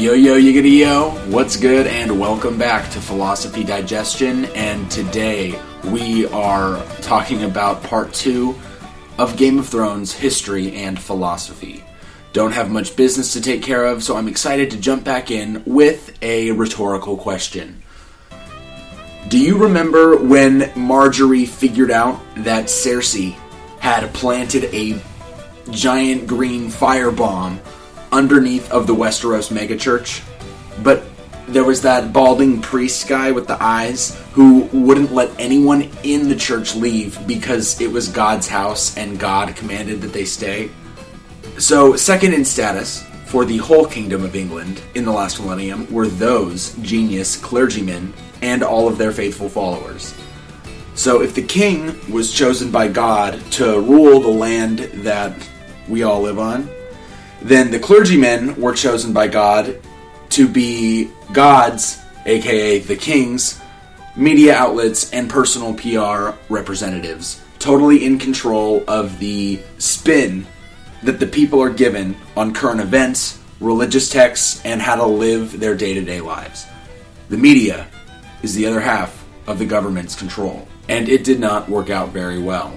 Yo, yo, yiggity yo, what's good, and welcome back to Philosophy Digestion. And today we are talking about part two of Game of Thrones history and philosophy. Don't have much business to take care of, so I'm excited to jump back in with a rhetorical question. Do you remember when Margaery figured out that Cersei had planted a giant green firebomb underneath of the Westeros megachurch? But there was that balding priest guy with the eyes who wouldn't let anyone in the church leave because it was God's house and God commanded that they stay. So, second in status for the whole kingdom of England in the last millennium were those genius clergymen and all of their faithful followers. So, if the king was chosen by God to rule the land that we all live on, then the clergymen were chosen by God to be God's, aka the king's, media outlets and personal PR representatives, totally in control of the spin that the people are given on current events, religious texts, and how to live their day to day lives. The media is the other half of the government's control, and it did not work out very well.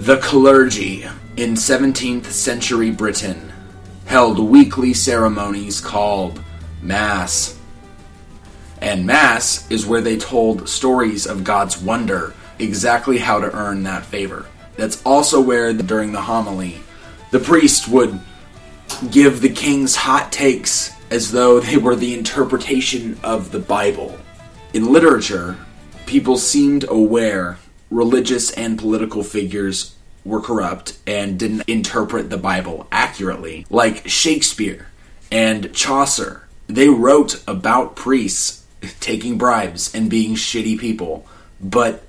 The clergy in 17th century Britain held weekly ceremonies called Mass. And Mass is where they told stories of God's wonder, exactly how to earn that favor. That's also where, during the homily, the priest would give the king's hot takes as though they were the interpretation of the Bible. In literature, people seemed aware religious and political figures were corrupt and didn't interpret the Bible accurately, like Shakespeare and Chaucer. They wrote about priests taking bribes and being shitty people, but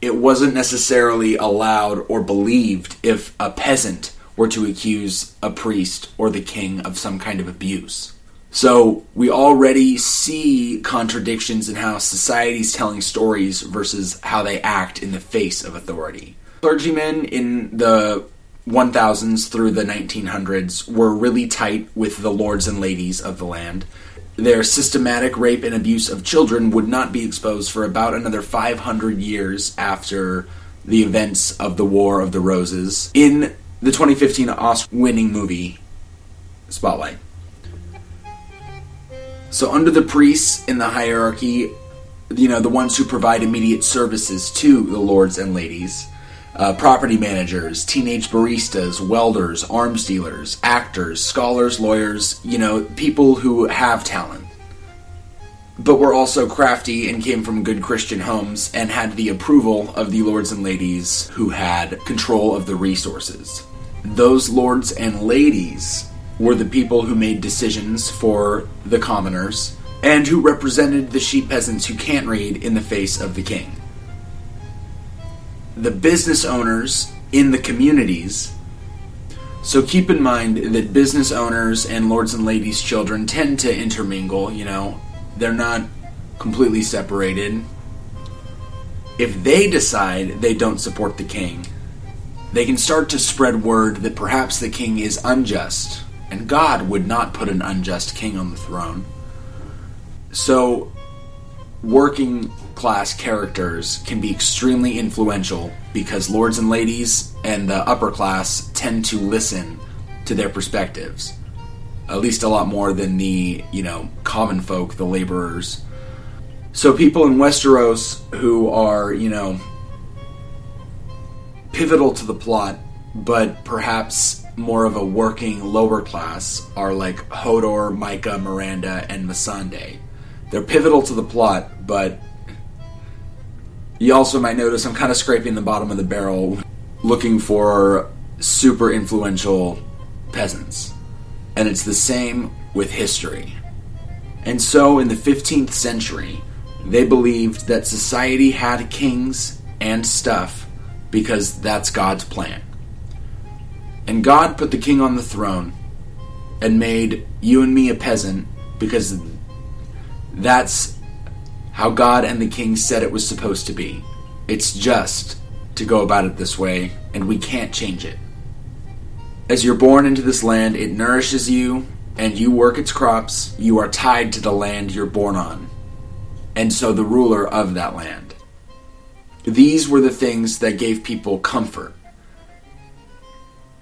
it wasn't necessarily allowed or believed if a peasant were to accuse a priest or the king of some kind of abuse. So we already see contradictions in how society's telling stories versus how they act in the face of authority. Clergymen in the 1000s through the 1900s were really tight with the lords and ladies of the land. Their systematic rape and abuse of children would not be exposed for about another 500 years after the events of the War of the Roses in the 2015 Oscar winning movie Spotlight. So, under the priests in the hierarchy, you know, the ones who provide immediate services to the lords and ladies, uh, property managers, teenage baristas, welders, arms dealers, actors, scholars, lawyers, you know, people who have talent. But were also crafty and came from good Christian homes and had the approval of the lords and ladies who had control of the resources. Those lords and ladies were the people who made decisions for the commoners and who represented the sheep peasants who can't read in the face of the king. The business owners in the communities. So keep in mind that business owners and lords and ladies' children tend to intermingle, you know, they're not completely separated. If they decide they don't support the king, they can start to spread word that perhaps the king is unjust and God would not put an unjust king on the throne. So, working class characters can be extremely influential because lords and ladies and the upper class tend to listen to their perspectives. At least a lot more than the, you know, common folk, the laborers. So people in Westeros who are, you know, pivotal to the plot, but perhaps more of a working lower class are like Hodor, Mycah, Miranda, and Missandei. They're pivotal to the plot, but you also might notice I'm kind of scraping the bottom of the barrel looking for super influential peasants. And it's the same with history. And so in the 15th century, they believed that society had kings and stuff because that's God's plan. And God put the king on the throne and made you and me a peasant because that's how God and the king said it was supposed to be. It's just to go about it this way, and we can't change it. As you're born into this land, it nourishes you, and you work its crops. You are tied to the land you're born on, and so the ruler of that land. These were the things that gave people comfort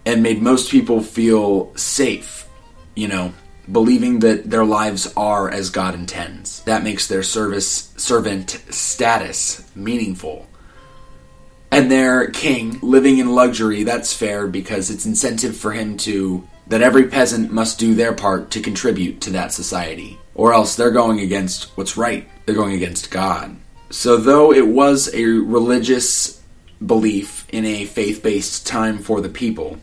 and made most people feel safe, you know, believing that their lives are as God intends. That makes their service servant status meaningful. And their king living in luxury, that's fair because it's incentive for him to that every peasant must do their part to contribute to that society. Or else they're going against what's right. They're going against God. So though it was a religious belief in a faith-based time for the people,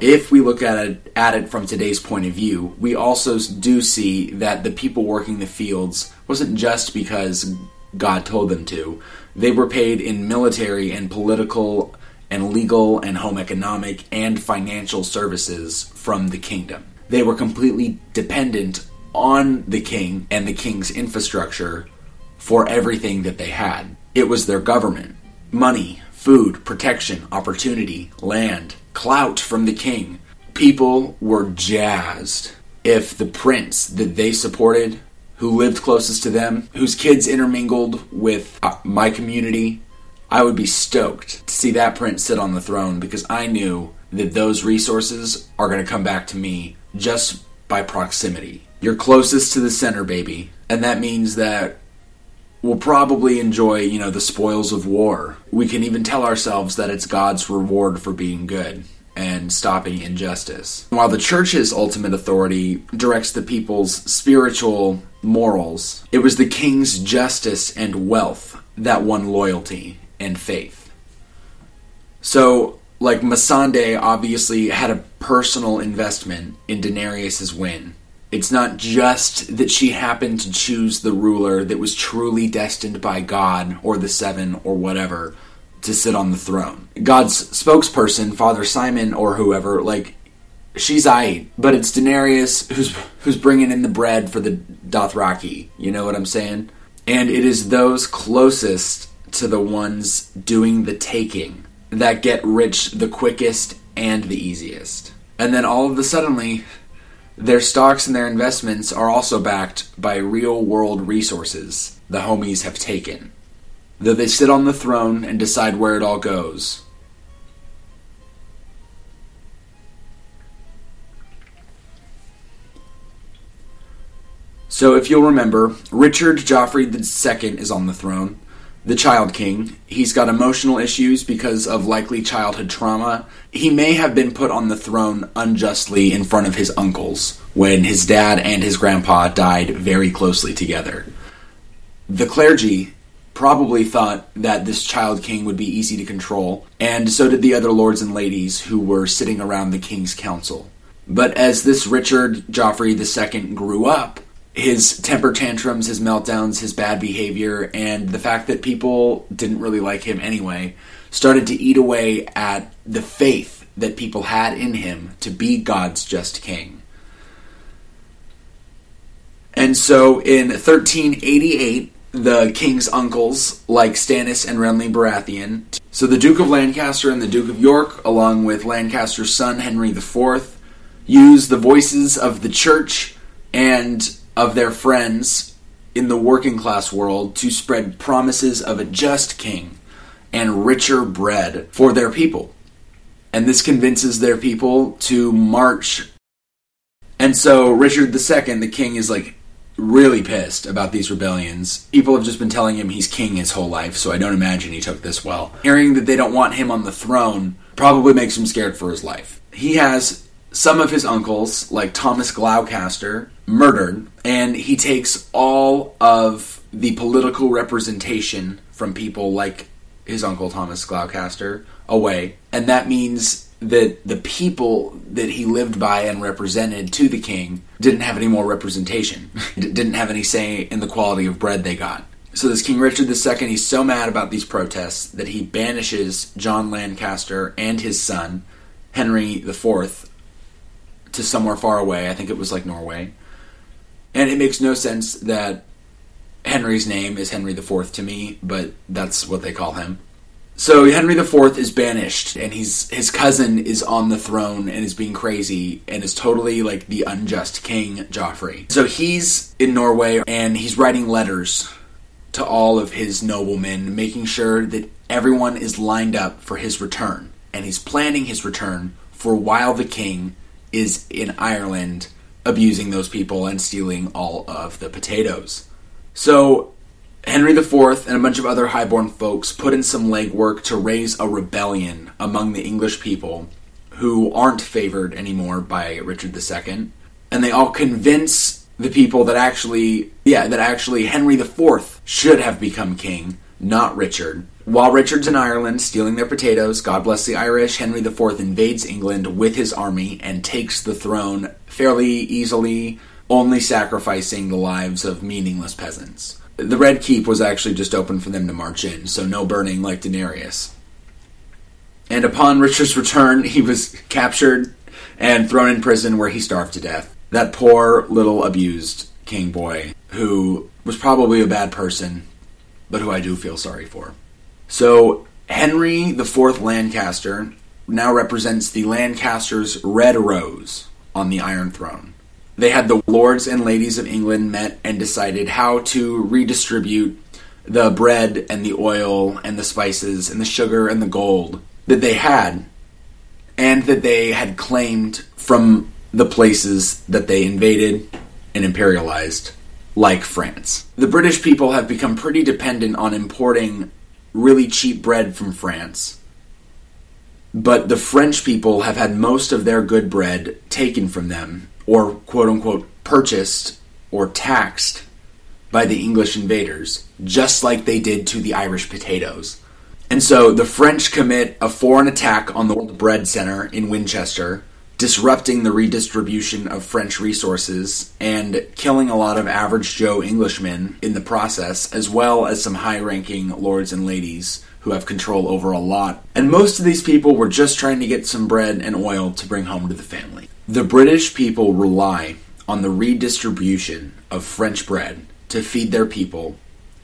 if we look at it, at it from today's point of view, we also do see that the people working the fields wasn't just because God told them to. They were paid in military and political and legal and home economic and financial services from the kingdom. They were completely dependent on the king and the king's infrastructure for everything that they had. It was their government. Money, food, protection, opportunity, land, clout from the king. People were jazzed if the prince that they supported, who lived closest to them, whose kids intermingled with uh, my community, I would be stoked to see that prince sit on the throne because I knew that those resources are going to come back to me just by proximity. You're closest to the center, baby. And that means that we'll probably enjoy, you know, the spoils of war. We can even tell ourselves that it's God's reward for being good and stopping injustice. While the church's ultimate authority directs the people's spiritual morals, it was the king's justice and wealth that won loyalty and faith. So, like Missandei obviously had a personal investment in Daenerys' win it's not just that she happened to choose the ruler that was truly destined by God or the Seven or whatever to sit on the throne. God's spokesperson, Father Simon or whoever, like she's I, but it's Daenerys who's who's bringing in the bread for the Dothraki. You know what I'm saying? And it is those closest to the ones doing the taking that get rich the quickest and the easiest. And then all of a suddenly their stocks and their investments are also backed by real world resources the homies have taken. Though they sit on the throne and decide where it all goes. So, if you'll remember, Richard Joffrey II is on the throne the Child King. He's got emotional issues because of likely childhood trauma. He may have been put on the throne unjustly in front of his uncles when his dad and his grandpa died very closely together. The clergy probably thought that this Child King would be easy to control, and so did the other lords and ladies who were sitting around the king's council. But as this Richard Joffrey II grew up, his temper tantrums, his meltdowns, his bad behavior, and the fact that people didn't really like him anyway started to eat away at the faith that people had in him to be God's just king. And so in 1388, the king's uncles, like Stannis and Renly Baratheon, so the Duke of Lancaster and the Duke of York, along with Lancaster's son Henry IV, use the voices of the church and of their friends in the working class world to spread promises of a just king and richer bread for their people. And this convinces their people to march. And so Richard II, the king, is like really pissed about these rebellions. People have just been telling him he's king his whole life, so I don't imagine he took this well. Hearing that they don't want him on the throne probably makes him scared for his life. He has some of his uncles, like Thomas Gloucester, murdered, and he takes all of the political representation from people like his uncle Thomas Gloucester away. And that means that the people that he lived by and represented to the king didn't have any more representation, didn't have any say in the quality of bread they got. So this King Richard II, he's so mad about these protests that he banishes John Lancaster and his son, Henry IV, to somewhere far away. I think it was like Norway. And it makes no sense that Henry's name is Henry IV to me, but that's what they call him. So Henry IV is banished, and he's his cousin is on the throne and is being crazy and is totally like the unjust king Joffrey. So he's in Norway and he's writing letters to all of his noblemen, making sure that everyone is lined up for his return, and he's planning his return for while the king is in Ireland abusing those people and stealing all of the potatoes. So Henry IV and a bunch of other highborn folks put in some legwork to raise a rebellion among the English people who aren't favored anymore by Richard II. And they all convince the people that actually, yeah, that actually Henry IV should have become king, not Richard. While Richard's in Ireland stealing their potatoes, God bless the Irish, Henry IV invades England with his army and takes the throne fairly easily, only sacrificing the lives of meaningless peasants the Red Keep was actually just open for them to march in, so no burning like Daenerys. And upon Richard's return, he was captured and thrown in prison where he starved to death. That poor little abused king boy, who was probably a bad person, but who I do feel sorry for. So, Henry IV Lancaster now represents the Lancasters' Red Rose on the Iron Throne they had the lords and ladies of England met and decided how to redistribute the bread and the oil and the spices and the sugar and the gold that they had and that they had claimed from the places that they invaded and imperialized, like France. The British people have become pretty dependent on importing really cheap bread from France. But the French people have had most of their good bread taken from them or quote unquote purchased or taxed by the English invaders, just like they did to the Irish potatoes. And so the French commit a foreign attack on the World Bread Center in Winchester, disrupting the redistribution of French resources and killing a lot of average Joe Englishmen in the process, as well as some high ranking lords and ladies who have control over a lot. And most of these people were just trying to get some bread and oil to bring home to the family. The British people rely on the redistribution of French bread to feed their people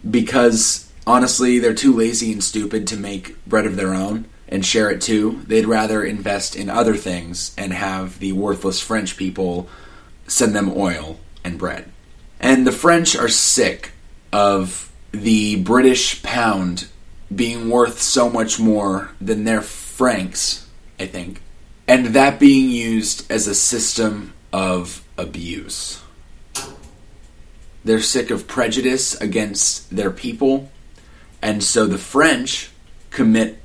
because honestly they're too lazy and stupid to make bread of their own and share it too. They'd rather invest in other things and have the worthless French people send them oil and bread. And the French are sick of the British pound being worth so much more than their francs, I think and that being used as a system of abuse. They're sick of prejudice against their people, and so the French commit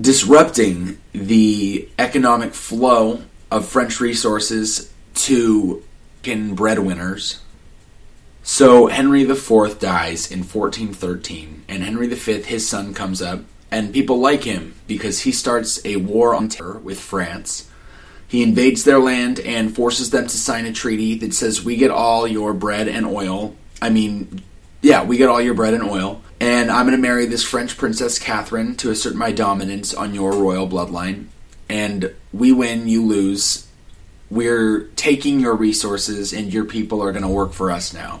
disrupting the economic flow of French resources to breadwinners. So Henry IV dies in 1413, and Henry V, his son, comes up and people like him because he starts a war on terror with France. He invades their land and forces them to sign a treaty that says, We get all your bread and oil. I mean, yeah, we get all your bread and oil. And I'm going to marry this French princess, Catherine, to assert my dominance on your royal bloodline. And we win, you lose. We're taking your resources, and your people are going to work for us now.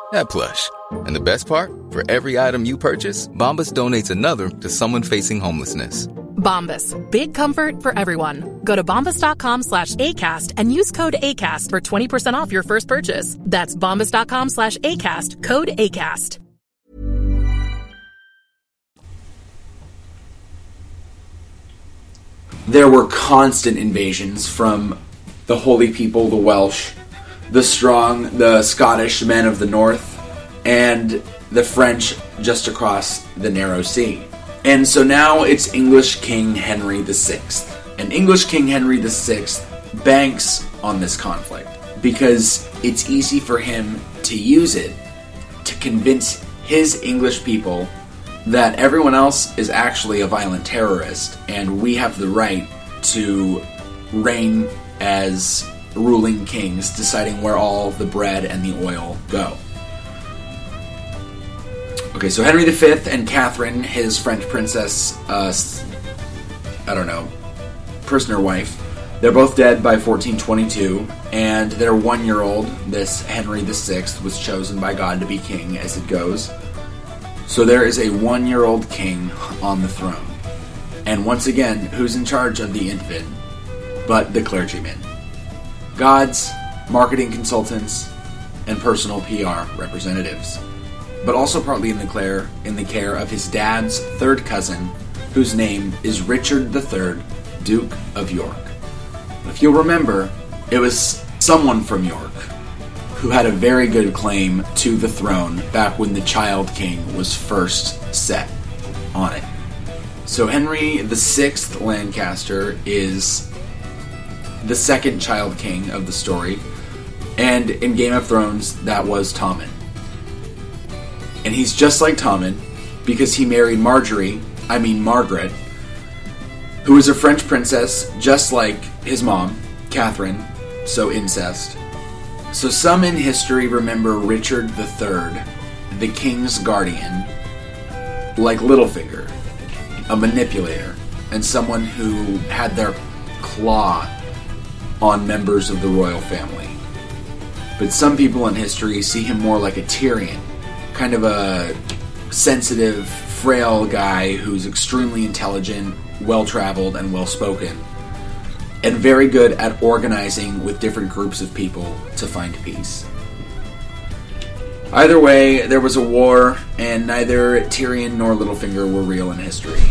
that plush. And the best part? For every item you purchase, Bombas donates another to someone facing homelessness. Bombas. Big comfort for everyone. Go to bombas.com slash ACAST and use code ACAST for 20% off your first purchase. That's bombas.com slash ACAST. Code ACAST. there were constant invasions from the holy people, the Welsh, the strong, the Scottish men of the north, and the French just across the narrow sea. And so now it's English King Henry VI. And English King Henry VI banks on this conflict because it's easy for him to use it to convince his English people that everyone else is actually a violent terrorist and we have the right to reign as ruling kings, deciding where all the bread and the oil go. Okay, so Henry V and Catherine, his French princess, uh, I don't know, prisoner wife, they're both dead by 1422, and their one year old, this Henry VI, was chosen by God to be king as it goes. So there is a one year old king on the throne. And once again, who's in charge of the infant but the clergyman? Gods, marketing consultants, and personal PR representatives. But also partly in the, care, in the care of his dad's third cousin, whose name is Richard III, Duke of York. If you'll remember, it was someone from York who had a very good claim to the throne back when the Child King was first set on it. So Henry VI Lancaster is the second Child King of the story, and in Game of Thrones, that was Tommen. And he's just like Tommen because he married Margaery, I mean Margaret, who is a French princess just like his mom, Catherine, so incest. So some in history remember Richard III, the king's guardian, like Littlefinger, a manipulator, and someone who had their claw on members of the royal family. But some people in history see him more like a Tyrion, kind of a sensitive, frail guy who's extremely intelligent, well traveled, and well spoken, and very good at organizing with different groups of people to find peace. Either way, there was a war, and neither Tyrion nor Littlefinger were real in history.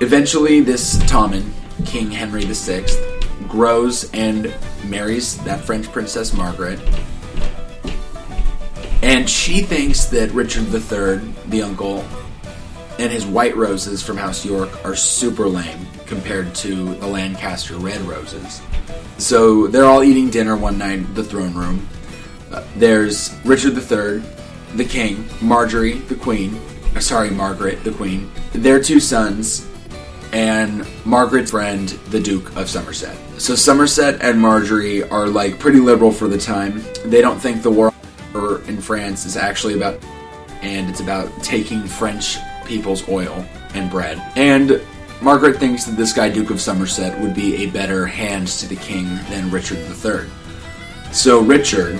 Eventually, this Tommen, King Henry VI, grows and marries that French princess Margaret. And she thinks that Richard III, the uncle, And his white roses from House York are super lame compared to the Lancaster red roses. So they're all eating dinner one night in the throne room. Uh, there's Richard III, the king, Margaery, the queen, uh, sorry, Margaret, the queen, their two sons, and Margaret's friend, the Duke of Somerset. So Somerset and Margaery are like pretty liberal for the time. They don't think the war in France is actually about, and it's about taking French people's oil and bread. And Margaret thinks that this guy, Duke of Somerset, would be a better hand to the king than Richard III. So Richard,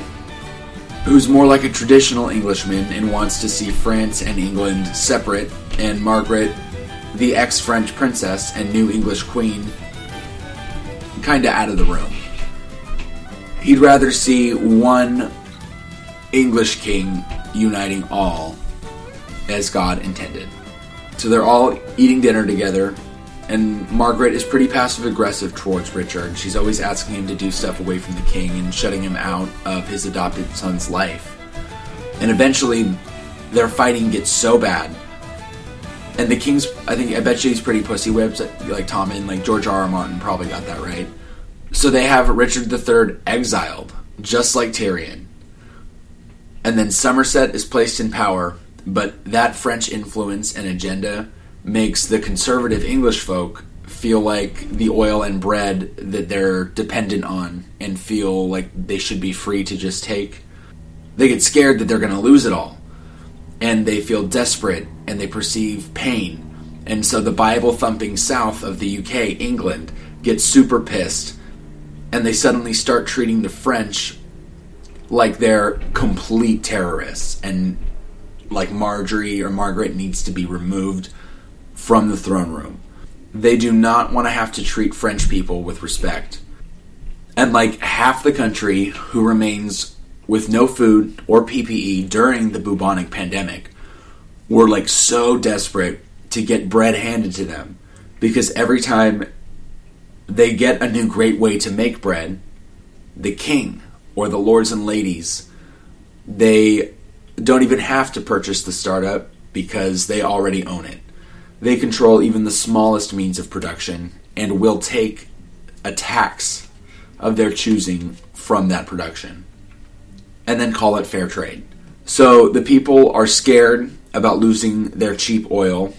who's more like a traditional Englishman and wants to see France and England separate, and Margaret, the ex French princess and new English queen, kinda out of the room. He'd rather see one English king uniting all as God intended. So they're all eating dinner together, and Margaret is pretty passive aggressive towards Richard. She's always asking him to do stuff away from the king and shutting him out of his adopted son's life. And eventually, their fighting gets so bad. And the king's, I think, I bet you he's pretty pussy whipped, like Tommen, like George R. R. Martin probably got that right. So they have Richard III exiled, just like Tyrion. And then Somerset is placed in power, but that French influence and agenda makes the conservative English folk feel like the oil and bread that they're dependent on and feel like they should be free to just take. They get scared that they're going to lose it all. And they feel desperate and they perceive pain. And so the Bible thumping south of the UK, England, gets super pissed and they suddenly start treating the French like they're complete terrorists and like Margaery or Margaret needs to be removed from the throne room. They do not want to have to treat French people with respect. And like half the country who remains with no food or PPE during the bubonic pandemic were like so desperate to get bread handed to them because every time they get a new great way to make bread, the king or the lords and ladies, they don't even have to purchase the startup because they already own it. They control even the smallest means of production and will take a tax of their choosing from that production and then call it fair trade. So the people are scared about losing their cheap oil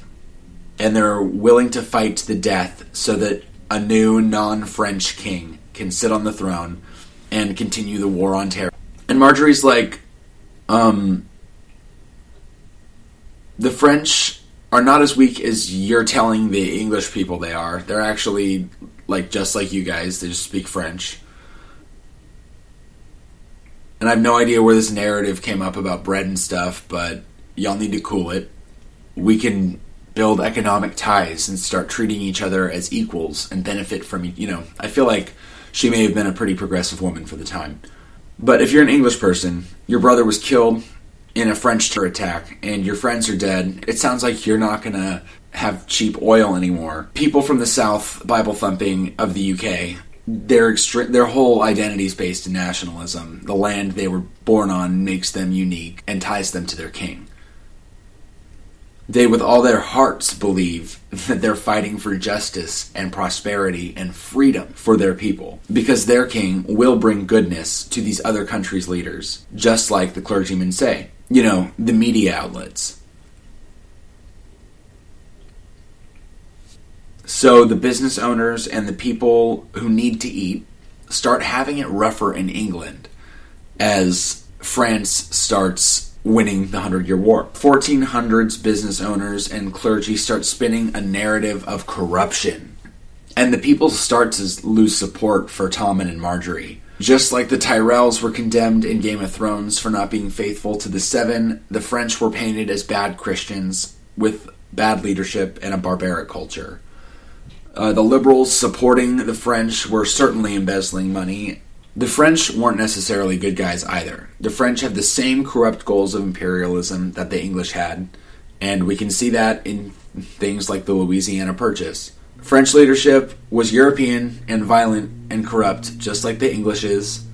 and they're willing to fight to the death so that a new non French king can sit on the throne and continue the war on terror. And Margaery's like, um, the French are not as weak as you're telling the English people they are. They're actually like just like you guys. They just speak French. And I have no idea where this narrative came up about bread and stuff, but y'all need to cool it. We can build economic ties and start treating each other as equals and benefit from you know i feel like she may have been a pretty progressive woman for the time. But if you're an english person your brother was killed in a french terror attack and your friends are dead it sounds like you're not going to have cheap oil anymore. People from the south bible thumping of the uk their extre- their whole identity is based in nationalism. The land they were born on makes them unique and ties them to their king they, with all their hearts, believe that they're fighting for justice and prosperity and freedom for their people, because their king will bring goodness to these other countries' leaders, just like the clergymen say. You know, the media outlets. So the business owners and the people who need to eat start having it rougher in England as France starts winning the Hundred Year War. 1400s business owners and clergy start spinning a narrative of corruption. And the people start to lose support for Tommen and Margaery. Just like the Tyrells were condemned in Game of Thrones for not being faithful to the Seven, the French were painted as bad Christians with bad leadership and a barbaric culture. Uh, the liberals supporting the French were certainly embezzling money the French weren't necessarily good guys either. The French have the same corrupt goals of imperialism that the English had, and we can see that in things like the Louisiana Purchase. French leadership was European and violent and corrupt, just like the English is,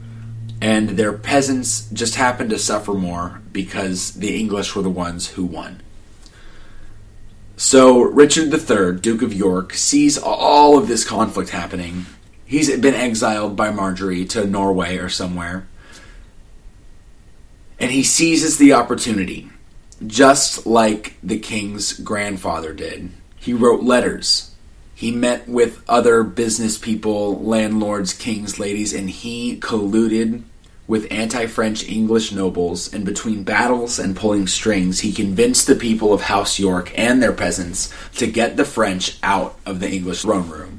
and their peasants just happened to suffer more because the English were the ones who won. So Richard III, Duke of York, sees all of this conflict happening. He's been exiled by Margaery to Norway or somewhere. And he seizes the opportunity, just like the king's grandfather did. He wrote letters. He met with other business people, landlords, kings, ladies, and he colluded with anti French English nobles, and between battles and pulling strings, he convinced the people of House York and their peasants to get the French out of the English throne room.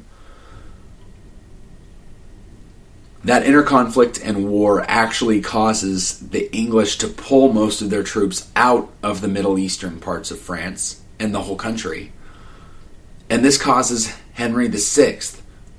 That inner conflict and war actually causes the English to pull most of their troops out of the Middle Eastern parts of France and the whole country. And this causes Henry VI,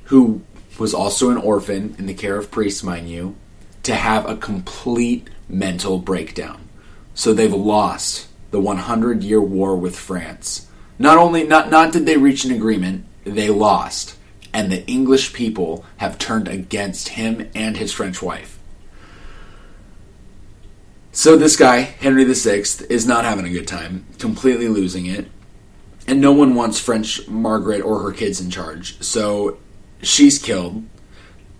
who was also an orphan in the care of priests, mind you, to have a complete mental breakdown. So they've lost the 100 year war with France. Not only not not did they reach an agreement, they lost. And the English people have turned against him and his French wife. So this guy, Henry VI, is not having a good time, completely losing it. And no one wants French Margaret or her kids in charge. So she's killed.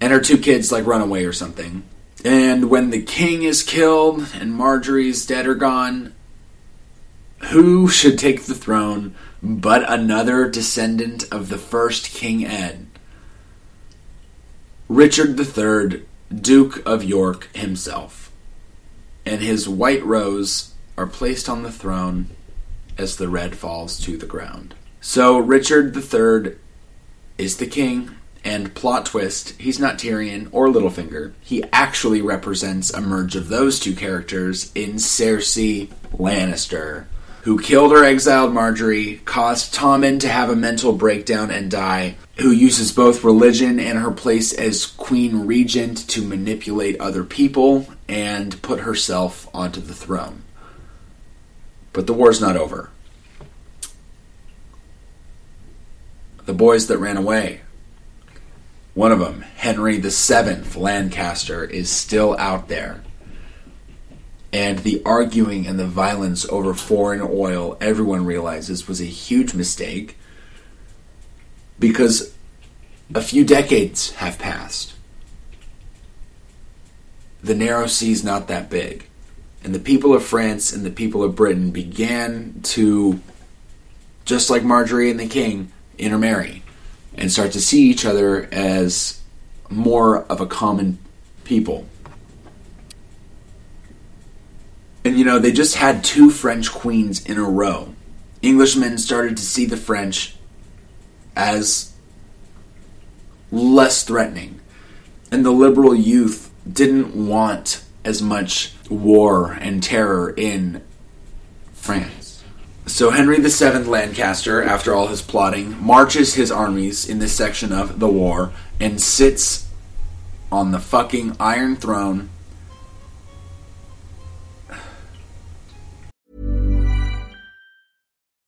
And her two kids like run away or something. And when the king is killed and Margaery's dead or gone, who should take the throne but another descendant of the first King Ed? Richard III, Duke of York himself. And his white rose are placed on the throne as the red falls to the ground. So Richard III is the king and plot twist, he's not Tyrion or Littlefinger. He actually represents a merge of those two characters in Cersei Lannister, who killed her exiled Margaery, caused Tommen to have a mental breakdown and die, who uses both religion and her place as queen regent to manipulate other people and put herself onto the throne. But the war's not over. The boys that ran away one of them, Henry VII Lancaster, is still out there. And the arguing and the violence over foreign oil, everyone realizes, was a huge mistake because a few decades have passed. The narrow sea is not that big. And the people of France and the people of Britain began to, just like Margaery and the king, intermarry and start to see each other as more of a common people. And you know, they just had two French queens in a row. Englishmen started to see the French as less threatening. And the liberal youth didn't want as much war and terror in France. So Henry VII Lancaster, after all his plotting, marches his armies in this section of the war and sits on the fucking Iron Throne.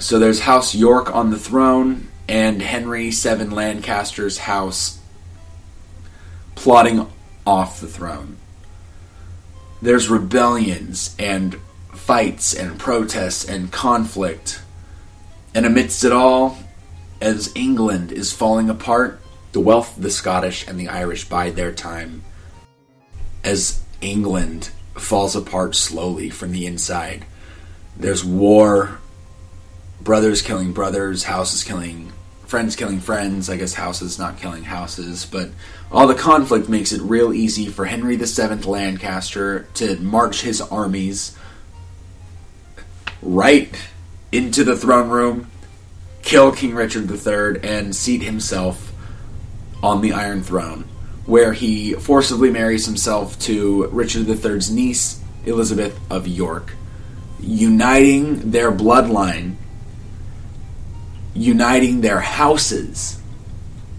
So there's House York on the throne and Henry VII Lancaster's house plotting off the throne. There's rebellions and fights and protests and conflict. And amidst it all, as England is falling apart, the wealth of the Scottish and the Irish bide their time. As England falls apart slowly from the inside, there's war, brothers killing brothers, houses killing friends killing friends. I guess houses not killing houses, but all the conflict makes it real easy for Henry VII Lancaster to march his armies right into the throne room, kill King Richard III, and seat himself on the Iron Throne, where he forcibly marries himself to Richard III's niece, Elizabeth of York, uniting their bloodline, uniting their houses,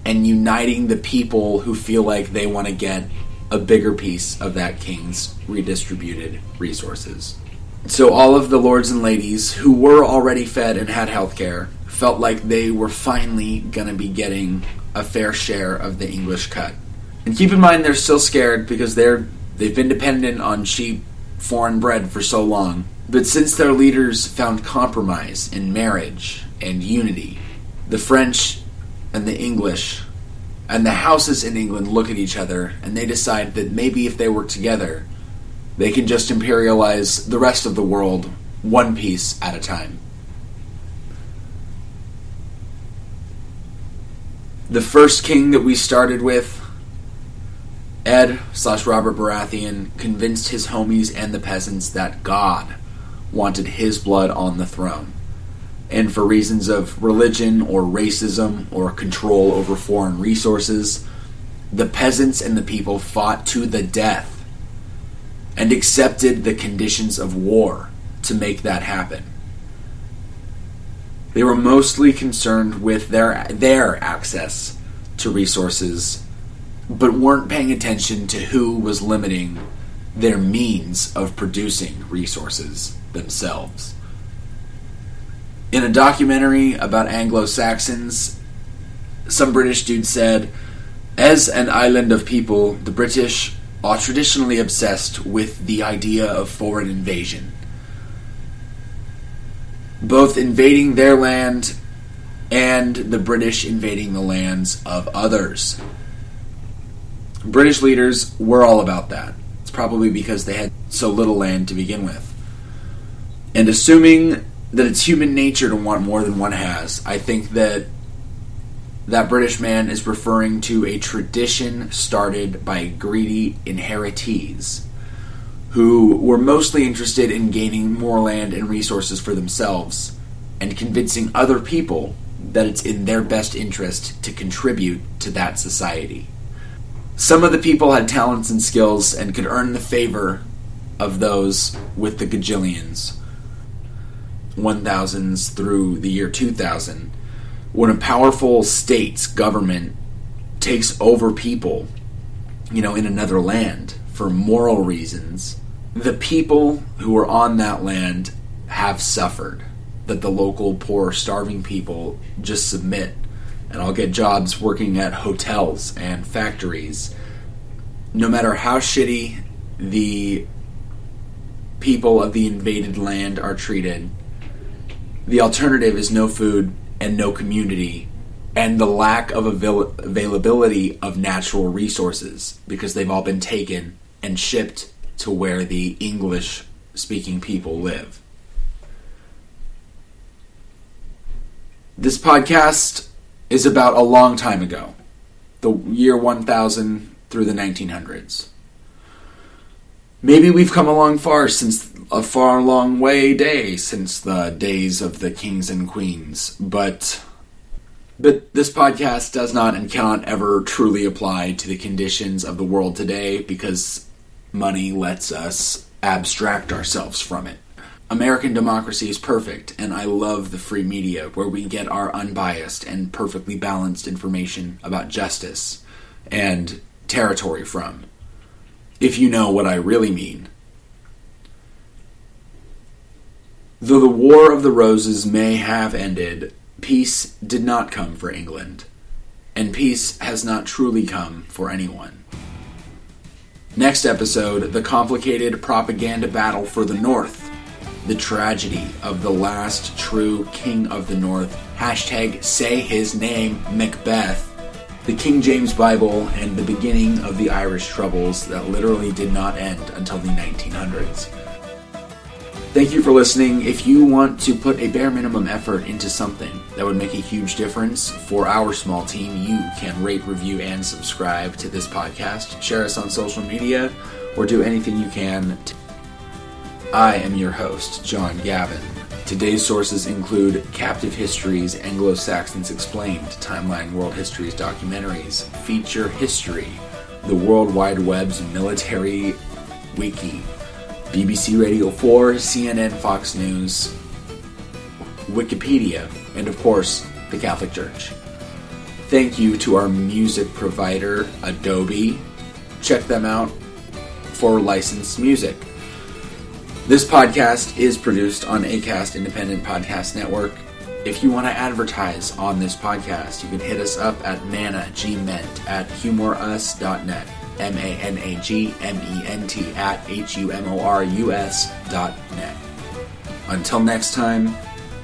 and uniting the people who feel like they want to get a bigger piece of that king's redistributed resources. So all of the lords and ladies who were already fed and had health care felt like they were finally going to be getting a fair share of the English cut. And keep in mind they're still scared because they're they've been dependent on cheap foreign bread for so long. But since their leaders found compromise in marriage and unity, the French and the English and the houses in England look at each other and they decide that maybe if they work together, they can just imperialize the rest of the world one piece at a time. The first king that we started with, Ed slash Robert Baratheon, convinced his homies and the peasants that God wanted his blood on the throne. And for reasons of religion or racism or control over foreign resources, the peasants and the people fought to the death and accepted the conditions of war to make that happen. They were mostly concerned with their their access to resources, but weren't paying attention to who was limiting their means of producing resources themselves. In a documentary about Anglo Saxons, some British dude said, As an island of people, the British are traditionally obsessed with the idea of foreign invasion. Both invading their land and the British invading the lands of others. British leaders were all about that. It's probably because they had so little land to begin with. And assuming that it's human nature to want more than one has, I think that that British man is referring to a tradition started by greedy inheritees who were mostly interested in gaining more land and resources for themselves and convincing other people that it's in their best interest to contribute to that society. Some of the people had talents and skills and could earn the favor of those with the gajillions, 1000s through the year 2000 when a powerful state's government takes over people, you know, in another land for moral reasons, the people who are on that land have suffered. That the local poor, starving people just submit, and I'll get jobs working at hotels and factories. No matter how shitty the people of the invaded land are treated, the alternative is no food and no community and the lack of avail- availability of natural resources because they've all been taken and shipped to where the English speaking people live. This podcast is about a long time ago, the year 1000 through the 1900s. Maybe we've come along far since a far long way day since the days of the kings and queens, but but this podcast does not and cannot ever truly apply to the conditions of the world today because money lets us abstract ourselves from it. American democracy is perfect, and I love the free media where we get our unbiased and perfectly balanced information about justice and territory from. If you know what I really mean. Though the War of the Roses may have ended, peace did not come for England, and peace has not truly come for anyone. Next episode the complicated propaganda battle for the North, the tragedy of the last true King of the North, hashtag say his name, Macbeth, the King James Bible, and the beginning of the Irish Troubles that literally did not end until the 1900s. Thank you for listening. If you want to put a bare minimum effort into something that would make a huge difference for our small team, you can rate, review, and subscribe to this podcast. Share us on social media or do anything you can. I am your host, John Gavin. Today's sources include Captive Histories, Anglo Saxons Explained, Timeline World Histories documentaries, Feature History, the World Wide Web's military wiki, BBC Radio 4, CNN, Fox News, Wikipedia, and of course, the Catholic Church. Thank you to our music provider, Adobe. Check them out for licensed music. This podcast is produced on ACAST Independent Podcast Network. If you want to advertise on this podcast, you can hit us up at managment at humorus.net. M A N A G M E N T at H U M O R U S dot net. Until next time,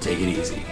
take it easy.